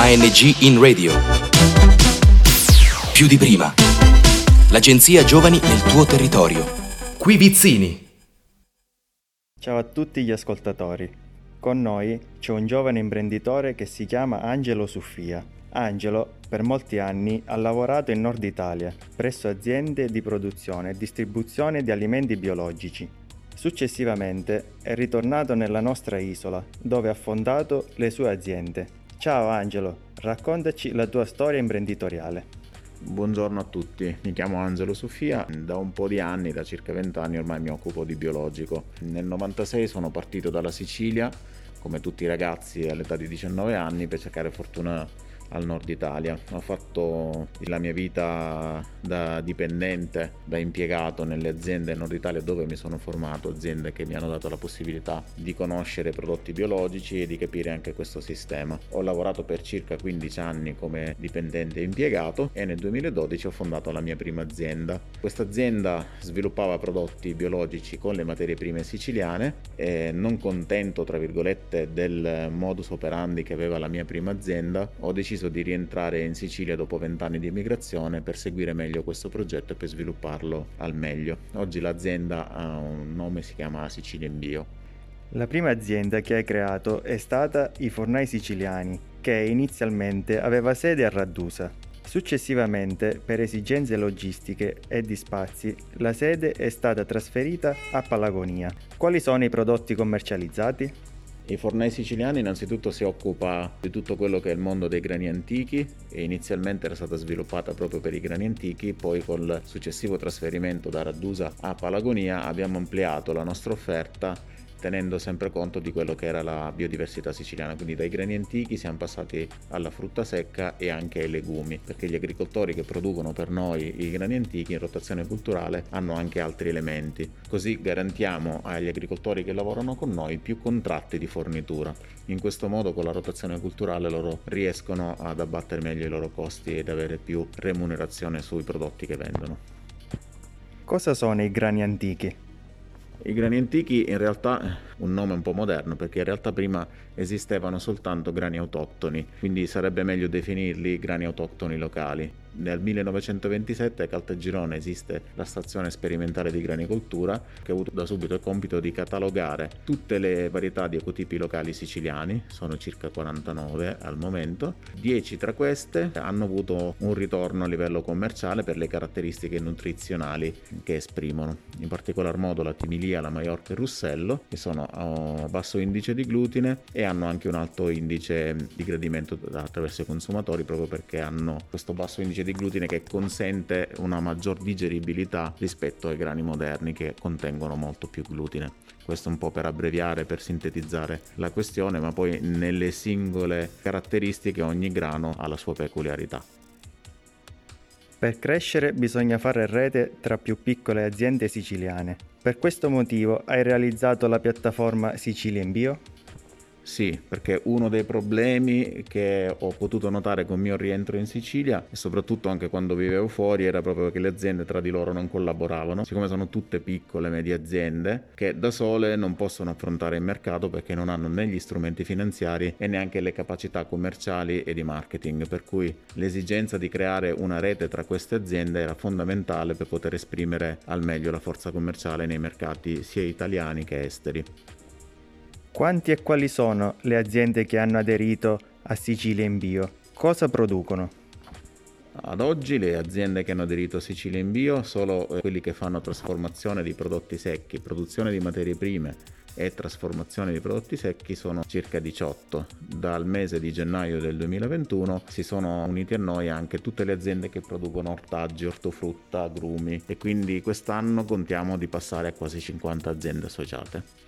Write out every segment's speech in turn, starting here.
ANG in radio. Più di prima. L'agenzia Giovani nel tuo territorio. Qui Vizzini. Ciao a tutti gli ascoltatori. Con noi c'è un giovane imprenditore che si chiama Angelo Suffia. Angelo per molti anni ha lavorato in Nord Italia presso aziende di produzione e distribuzione di alimenti biologici. Successivamente è ritornato nella nostra isola dove ha fondato le sue aziende. Ciao Angelo, raccontaci la tua storia imprenditoriale. Buongiorno a tutti, mi chiamo Angelo Sofia, da un po' di anni, da circa 20 anni ormai mi occupo di biologico. Nel 96 sono partito dalla Sicilia, come tutti i ragazzi all'età di 19 anni, per cercare fortuna al nord Italia. Ho fatto la mia vita da dipendente, da impiegato nelle aziende nord Italia dove mi sono formato, aziende che mi hanno dato la possibilità di conoscere prodotti biologici e di capire anche questo sistema. Ho lavorato per circa 15 anni come dipendente impiegato e nel 2012 ho fondato la mia prima azienda. Questa azienda sviluppava prodotti biologici con le materie prime siciliane e non contento tra virgolette del modus operandi che aveva la mia prima azienda ho deciso deciso di rientrare in Sicilia dopo vent'anni di emigrazione per seguire meglio questo progetto e per svilupparlo al meglio. Oggi l'azienda ha un nome, si chiama Sicilia in Bio. La prima azienda che hai creato è stata i Fornai Siciliani, che inizialmente aveva sede a Raddusa. Successivamente, per esigenze logistiche e di spazi, la sede è stata trasferita a Palagonia. Quali sono i prodotti commercializzati? I fornai siciliani innanzitutto si occupa di tutto quello che è il mondo dei grani antichi e inizialmente era stata sviluppata proprio per i grani antichi, poi con il successivo trasferimento da Raddusa a Palagonia abbiamo ampliato la nostra offerta tenendo sempre conto di quello che era la biodiversità siciliana, quindi dai grani antichi siamo passati alla frutta secca e anche ai legumi, perché gli agricoltori che producono per noi i grani antichi in rotazione culturale hanno anche altri elementi, così garantiamo agli agricoltori che lavorano con noi più contratti di fornitura. In questo modo con la rotazione culturale loro riescono ad abbattere meglio i loro costi ed avere più remunerazione sui prodotti che vendono. Cosa sono i grani antichi? I grani antichi in realtà un nome un po' moderno perché in realtà prima esistevano soltanto grani autoctoni, quindi sarebbe meglio definirli grani autoctoni locali. Nel 1927 a Caltagirone esiste la stazione sperimentale di granicoltura che ha avuto da subito il compito di catalogare tutte le varietà di ecotipi locali siciliani, sono circa 49 al momento. 10 tra queste hanno avuto un ritorno a livello commerciale per le caratteristiche nutrizionali che esprimono, in particolar modo la Timilia, la Maiorca e il Russello, che sono a basso indice di glutine e hanno anche un alto indice di gradimento attraverso i consumatori proprio perché hanno questo basso indice di di glutine che consente una maggior digeribilità rispetto ai grani moderni che contengono molto più glutine. Questo un po' per abbreviare, per sintetizzare la questione, ma poi nelle singole caratteristiche ogni grano ha la sua peculiarità. Per crescere bisogna fare rete tra più piccole aziende siciliane. Per questo motivo hai realizzato la piattaforma Sicilia in Bio? Sì, perché uno dei problemi che ho potuto notare con il mio rientro in Sicilia e soprattutto anche quando vivevo fuori era proprio che le aziende tra di loro non collaboravano, siccome sono tutte piccole, medie aziende che da sole non possono affrontare il mercato perché non hanno né gli strumenti finanziari e neanche le capacità commerciali e di marketing, per cui l'esigenza di creare una rete tra queste aziende era fondamentale per poter esprimere al meglio la forza commerciale nei mercati sia italiani che esteri. Quanti e quali sono le aziende che hanno aderito a Sicilia in Bio? Cosa producono? Ad oggi le aziende che hanno aderito a Sicilia in Bio, solo eh, quelli che fanno trasformazione di prodotti secchi, produzione di materie prime e trasformazione di prodotti secchi sono circa 18. Dal mese di gennaio del 2021 si sono uniti a noi anche tutte le aziende che producono ortaggi, ortofrutta, agrumi e quindi quest'anno contiamo di passare a quasi 50 aziende associate.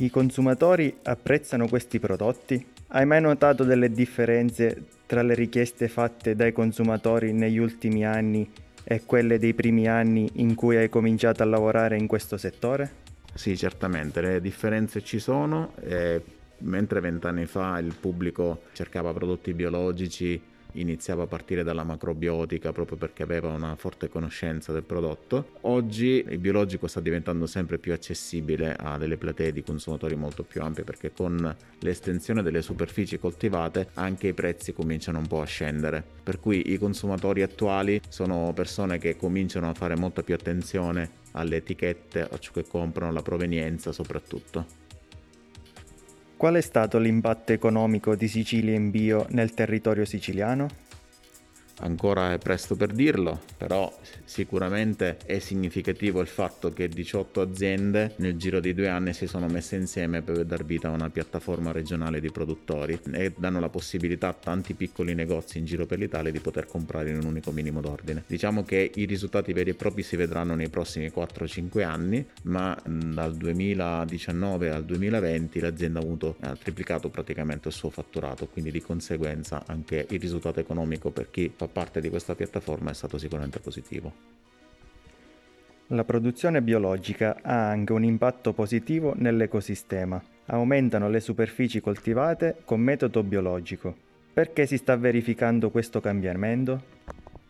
I consumatori apprezzano questi prodotti? Hai mai notato delle differenze tra le richieste fatte dai consumatori negli ultimi anni e quelle dei primi anni in cui hai cominciato a lavorare in questo settore? Sì, certamente, le differenze ci sono. E mentre vent'anni fa il pubblico cercava prodotti biologici iniziava a partire dalla macrobiotica proprio perché aveva una forte conoscenza del prodotto. Oggi il biologico sta diventando sempre più accessibile a delle platee di consumatori molto più ampie perché con l'estensione delle superfici coltivate anche i prezzi cominciano un po' a scendere. Per cui i consumatori attuali sono persone che cominciano a fare molta più attenzione alle etichette, a ciò che comprano, alla provenienza soprattutto. Qual è stato l'impatto economico di Sicilia in bio nel territorio siciliano? Ancora è presto per dirlo, però sicuramente è significativo il fatto che 18 aziende nel giro di due anni si sono messe insieme per dar vita a una piattaforma regionale di produttori e danno la possibilità a tanti piccoli negozi in giro per l'Italia di poter comprare in un unico minimo d'ordine. Diciamo che i risultati veri e propri si vedranno nei prossimi 4-5 anni, ma dal 2019 al 2020 l'azienda ha, avuto, ha triplicato praticamente il suo fatturato, quindi di conseguenza anche il risultato economico per chi fa parte di questa piattaforma è stato sicuramente positivo. La produzione biologica ha anche un impatto positivo nell'ecosistema. Aumentano le superfici coltivate con metodo biologico. Perché si sta verificando questo cambiamento?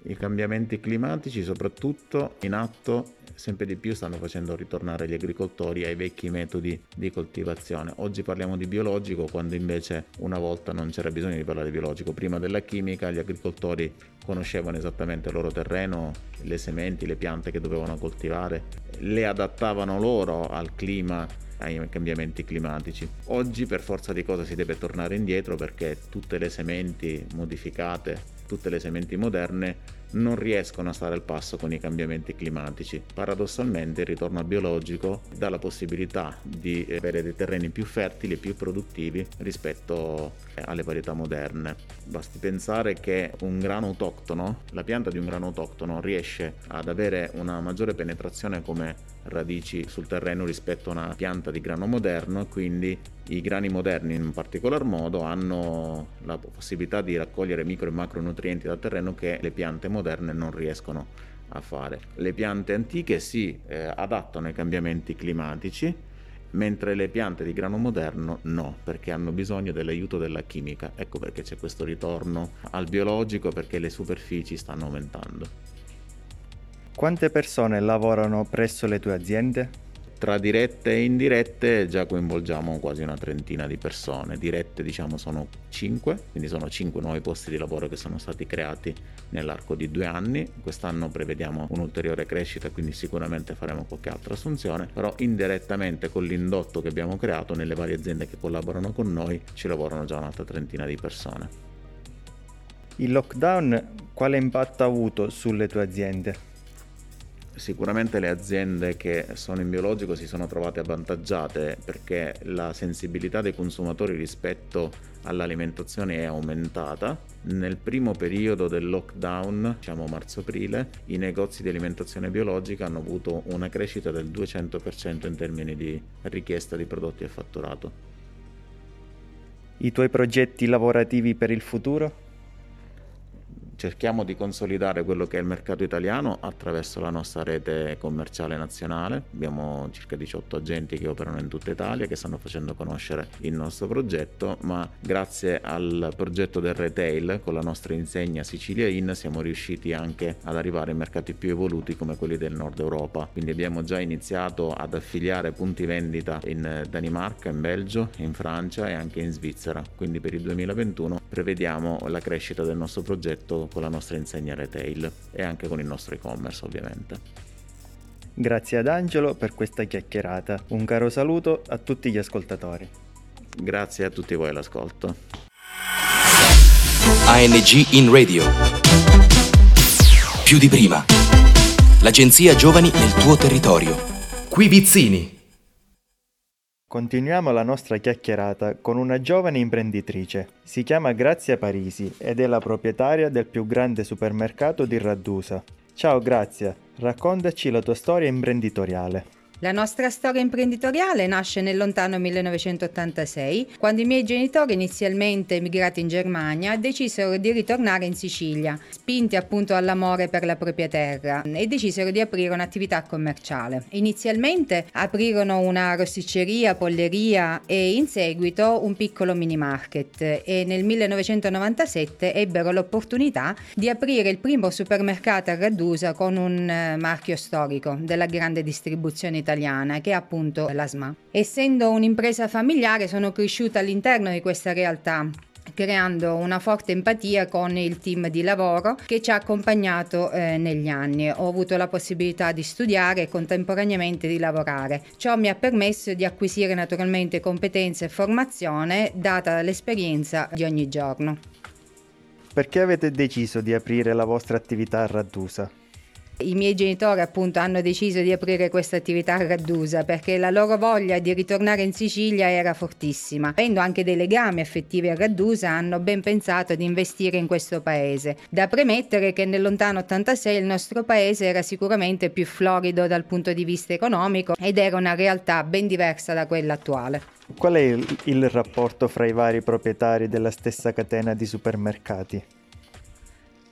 I cambiamenti climatici, soprattutto in atto, sempre di più stanno facendo ritornare gli agricoltori ai vecchi metodi di coltivazione. Oggi parliamo di biologico quando invece una volta non c'era bisogno di parlare di biologico. Prima della chimica gli agricoltori conoscevano esattamente il loro terreno, le sementi, le piante che dovevano coltivare, le adattavano loro al clima ai cambiamenti climatici. Oggi per forza di cosa si deve tornare indietro perché tutte le sementi modificate, tutte le sementi moderne non riescono a stare al passo con i cambiamenti climatici. Paradossalmente il ritorno al biologico dà la possibilità di avere dei terreni più fertili e più produttivi rispetto alle varietà moderne. Basti pensare che un grano autoctono, la pianta di un grano autoctono riesce ad avere una maggiore penetrazione come radici sul terreno rispetto a una pianta di grano moderno, quindi i grani moderni in particolar modo hanno la possibilità di raccogliere micro e macronutrienti dal terreno che le piante moderne non riescono a fare. Le piante antiche si eh, adattano ai cambiamenti climatici, mentre le piante di grano moderno no, perché hanno bisogno dell'aiuto della chimica. Ecco perché c'è questo ritorno al biologico perché le superfici stanno aumentando. Quante persone lavorano presso le tue aziende? Tra dirette e indirette già coinvolgiamo quasi una trentina di persone, dirette diciamo sono 5, quindi sono 5 nuovi posti di lavoro che sono stati creati nell'arco di due anni, quest'anno prevediamo un'ulteriore crescita quindi sicuramente faremo qualche altra assunzione, però indirettamente con l'indotto che abbiamo creato nelle varie aziende che collaborano con noi ci lavorano già un'altra trentina di persone. Il lockdown quale impatto ha avuto sulle tue aziende? Sicuramente le aziende che sono in biologico si sono trovate avvantaggiate perché la sensibilità dei consumatori rispetto all'alimentazione è aumentata. Nel primo periodo del lockdown, diciamo marzo-aprile, i negozi di alimentazione biologica hanno avuto una crescita del 200% in termini di richiesta di prodotti e fatturato. I tuoi progetti lavorativi per il futuro? Cerchiamo di consolidare quello che è il mercato italiano attraverso la nostra rete commerciale nazionale. Abbiamo circa 18 agenti che operano in tutta Italia che stanno facendo conoscere il nostro progetto, ma grazie al progetto del retail con la nostra insegna Sicilia In siamo riusciti anche ad arrivare in mercati più evoluti come quelli del nord Europa. Quindi abbiamo già iniziato ad affiliare punti vendita in Danimarca, in Belgio, in Francia e anche in Svizzera. Quindi per il 2021 prevediamo la crescita del nostro progetto con la nostra insegna retail e anche con il nostro e-commerce ovviamente. Grazie ad Angelo per questa chiacchierata. Un caro saluto a tutti gli ascoltatori. Grazie a tutti voi all'ascolto. ANG in radio. Più di prima. L'agenzia Giovani nel tuo territorio. Qui Vizzini. Continuiamo la nostra chiacchierata con una giovane imprenditrice. Si chiama Grazia Parisi ed è la proprietaria del più grande supermercato di Raddusa. Ciao Grazia, raccontaci la tua storia imprenditoriale. La nostra storia imprenditoriale nasce nel lontano 1986, quando i miei genitori, inizialmente emigrati in Germania, decisero di ritornare in Sicilia, spinti appunto all'amore per la propria terra, e decisero di aprire un'attività commerciale. Inizialmente aprirono una rosticceria, polleria e in seguito un piccolo mini market e nel 1997 ebbero l'opportunità di aprire il primo supermercato a Raddusa con un eh, marchio storico della grande distribuzione italiana italiana che è appunto la SMA. Essendo un'impresa familiare sono cresciuta all'interno di questa realtà creando una forte empatia con il team di lavoro che ci ha accompagnato eh, negli anni. Ho avuto la possibilità di studiare e contemporaneamente di lavorare. Ciò mi ha permesso di acquisire naturalmente competenze e formazione data dall'esperienza di ogni giorno. Perché avete deciso di aprire la vostra attività a Raddusa? I miei genitori appunto hanno deciso di aprire questa attività a Raddusa perché la loro voglia di ritornare in Sicilia era fortissima. Avendo anche dei legami affettivi a Raddusa hanno ben pensato di investire in questo paese. Da premettere che nel lontano 86 il nostro paese era sicuramente più florido dal punto di vista economico ed era una realtà ben diversa da quella attuale. Qual è il, il rapporto fra i vari proprietari della stessa catena di supermercati?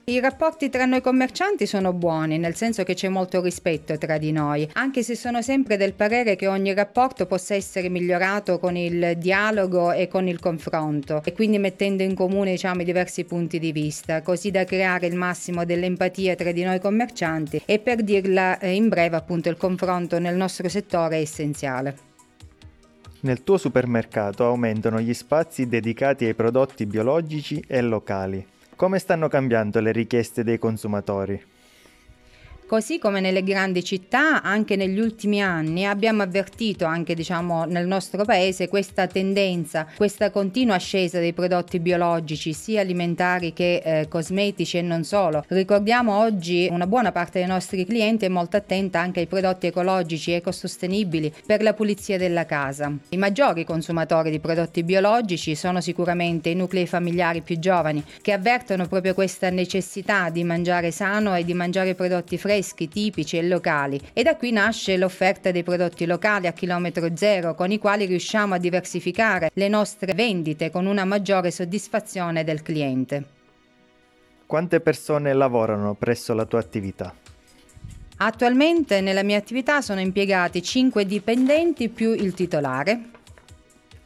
I rapporti tra noi commercianti sono buoni, nel senso che c'è molto rispetto tra di noi, anche se sono sempre del parere che ogni rapporto possa essere migliorato con il dialogo e con il confronto e quindi mettendo in comune diciamo, i diversi punti di vista, così da creare il massimo dell'empatia tra di noi commercianti e per dirla eh, in breve appunto il confronto nel nostro settore è essenziale. Nel tuo supermercato aumentano gli spazi dedicati ai prodotti biologici e locali. Come stanno cambiando le richieste dei consumatori? Così come nelle grandi città, anche negli ultimi anni abbiamo avvertito anche diciamo, nel nostro paese questa tendenza, questa continua ascesa dei prodotti biologici, sia alimentari che eh, cosmetici e non solo. Ricordiamo oggi una buona parte dei nostri clienti è molto attenta anche ai prodotti ecologici e ecosostenibili per la pulizia della casa. I maggiori consumatori di prodotti biologici sono sicuramente i nuclei familiari più giovani che avvertono proprio questa necessità di mangiare sano e di mangiare prodotti freschi freschi, tipici e locali e da qui nasce l'offerta dei prodotti locali a chilometro zero con i quali riusciamo a diversificare le nostre vendite con una maggiore soddisfazione del cliente. Quante persone lavorano presso la tua attività? Attualmente nella mia attività sono impiegati 5 dipendenti più il titolare.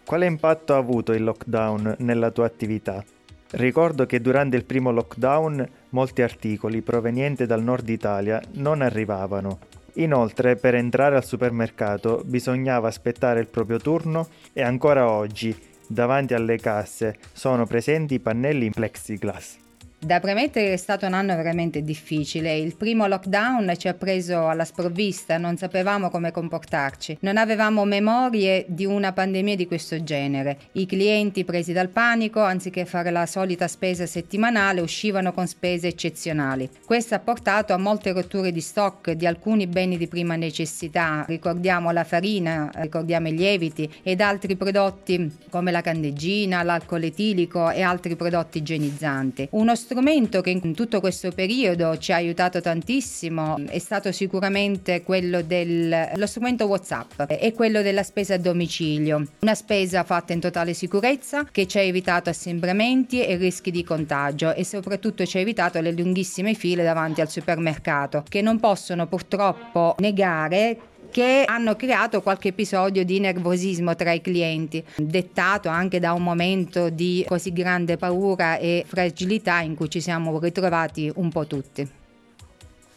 Quale impatto ha avuto il lockdown nella tua attività? Ricordo che durante il primo lockdown molti articoli provenienti dal nord Italia non arrivavano. Inoltre per entrare al supermercato bisognava aspettare il proprio turno e ancora oggi davanti alle casse sono presenti pannelli in plexiglass. Da premettere è stato un anno veramente difficile. Il primo lockdown ci ha preso alla sprovvista, non sapevamo come comportarci. Non avevamo memorie di una pandemia di questo genere. I clienti presi dal panico, anziché fare la solita spesa settimanale, uscivano con spese eccezionali. Questo ha portato a molte rotture di stock di alcuni beni di prima necessità. Ricordiamo la farina, ricordiamo i lieviti ed altri prodotti come la candeggina, l'alcol etilico e altri prodotti igienizzanti. Uno strumento che in tutto questo periodo ci ha aiutato tantissimo è stato sicuramente quello dello strumento WhatsApp e quello della spesa a domicilio. Una spesa fatta in totale sicurezza che ci ha evitato assembramenti e rischi di contagio e soprattutto ci ha evitato le lunghissime file davanti al supermercato che non possono purtroppo negare che hanno creato qualche episodio di nervosismo tra i clienti, dettato anche da un momento di così grande paura e fragilità in cui ci siamo ritrovati un po' tutti.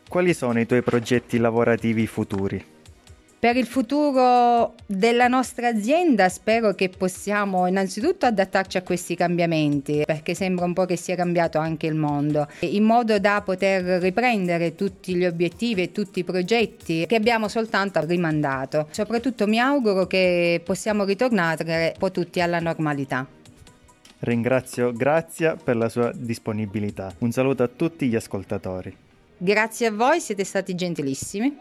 Quali sono i tuoi progetti lavorativi futuri? Per il futuro della nostra azienda spero che possiamo innanzitutto adattarci a questi cambiamenti, perché sembra un po' che sia cambiato anche il mondo, in modo da poter riprendere tutti gli obiettivi e tutti i progetti che abbiamo soltanto rimandato. Soprattutto mi auguro che possiamo ritornare un po' tutti alla normalità. Ringrazio Grazia per la sua disponibilità. Un saluto a tutti gli ascoltatori. Grazie a voi, siete stati gentilissimi.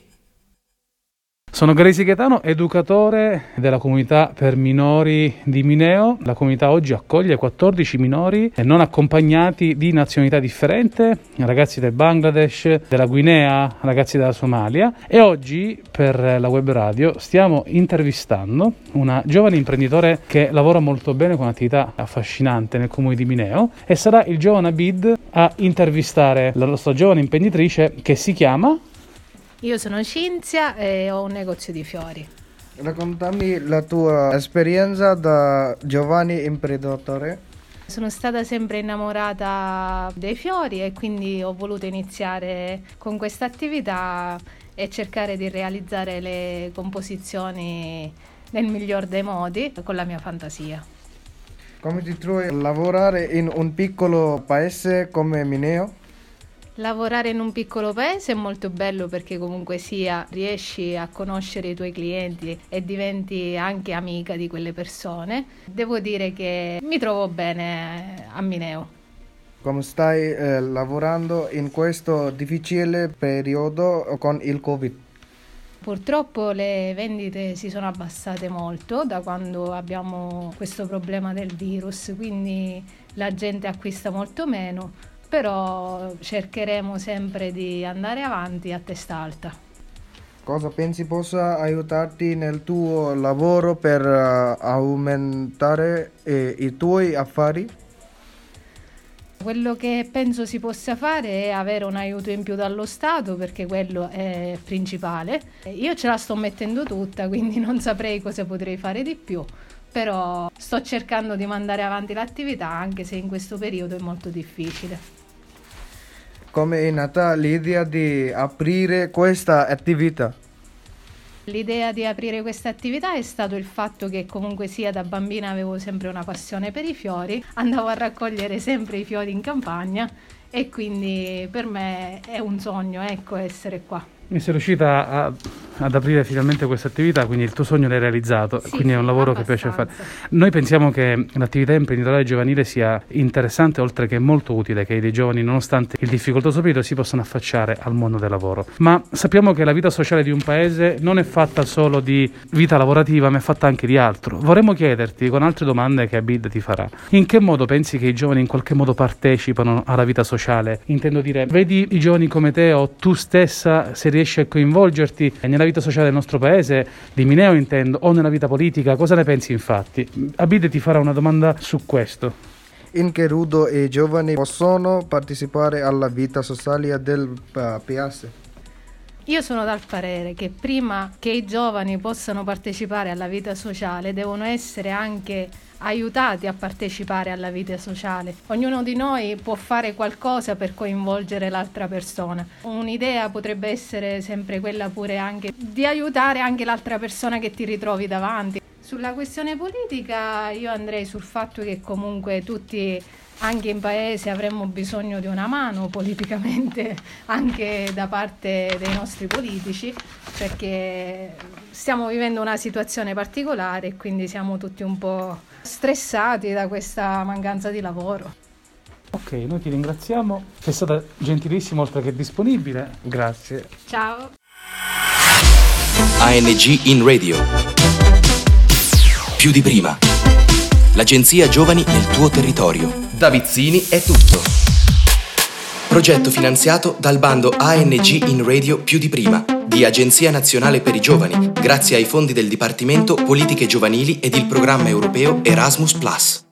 Sono Gresi Gaetano, educatore della comunità per minori di Mineo. La comunità oggi accoglie 14 minori non accompagnati di nazionalità differente, ragazzi del Bangladesh, della Guinea, ragazzi della Somalia e oggi per la web radio stiamo intervistando una giovane imprenditore che lavora molto bene con un'attività affascinante nel comune di Mineo e sarà il giovane Abid a intervistare la nostra giovane imprenditrice che si chiama io sono Cinzia e ho un negozio di fiori. Raccontami la tua esperienza da giovane imprenditore. Sono stata sempre innamorata dei fiori e quindi ho voluto iniziare con questa attività e cercare di realizzare le composizioni nel miglior dei modi con la mia fantasia. Come ti trovi a lavorare in un piccolo paese come Mineo? Lavorare in un piccolo paese è molto bello perché comunque sia riesci a conoscere i tuoi clienti e diventi anche amica di quelle persone. Devo dire che mi trovo bene a Mineo. Come stai eh, lavorando in questo difficile periodo con il Covid? Purtroppo le vendite si sono abbassate molto da quando abbiamo questo problema del virus, quindi la gente acquista molto meno però cercheremo sempre di andare avanti a testa alta. Cosa pensi possa aiutarti nel tuo lavoro per uh, aumentare eh, i tuoi affari? Quello che penso si possa fare è avere un aiuto in più dallo Stato perché quello è principale. Io ce la sto mettendo tutta, quindi non saprei cosa potrei fare di più, però sto cercando di mandare avanti l'attività anche se in questo periodo è molto difficile come è nata l'idea di aprire questa attività? L'idea di aprire questa attività è stato il fatto che comunque sia da bambina avevo sempre una passione per i fiori, andavo a raccogliere sempre i fiori in campagna e quindi per me è un sogno ecco essere qua. Mi sei riuscita a ad aprire finalmente questa attività, quindi il tuo sogno l'hai realizzato, sì, quindi è un lavoro che piace fare. Noi pensiamo che l'attività imprenditoriale giovanile sia interessante, oltre che molto utile, che dei giovani, nonostante il difficoltoso periodo, si possano affacciare al mondo del lavoro. Ma sappiamo che la vita sociale di un paese non è fatta solo di vita lavorativa, ma è fatta anche di altro. Vorremmo chiederti, con altre domande che Abid ti farà, in che modo pensi che i giovani in qualche modo partecipano alla vita sociale? Intendo dire, vedi i giovani come te o tu stessa se riesci a coinvolgerti nella vita sociale del nostro paese, di Mineo intendo, o nella vita politica, cosa ne pensi infatti? Abide ti farà una domanda su questo. In che rudo i giovani possono partecipare alla vita sociale del paese? Io sono dal parere che prima che i giovani possano partecipare alla vita sociale devono essere anche aiutati a partecipare alla vita sociale. Ognuno di noi può fare qualcosa per coinvolgere l'altra persona. Un'idea potrebbe essere sempre quella pure anche di aiutare anche l'altra persona che ti ritrovi davanti. Sulla questione politica io andrei sul fatto che comunque tutti anche in paese avremmo bisogno di una mano politicamente anche da parte dei nostri politici perché stiamo vivendo una situazione particolare e quindi siamo tutti un po' stressati da questa mancanza di lavoro. Ok, noi ti ringraziamo, sei stata gentilissima oltre che disponibile. Grazie. Ciao. ANG in radio. Più di prima. L'agenzia Giovani nel tuo territorio. Da Vizzini è tutto. Progetto finanziato dal bando ANG in radio più di prima di Agenzia Nazionale per i Giovani, grazie ai fondi del Dipartimento Politiche Giovanili ed il programma europeo Erasmus ⁇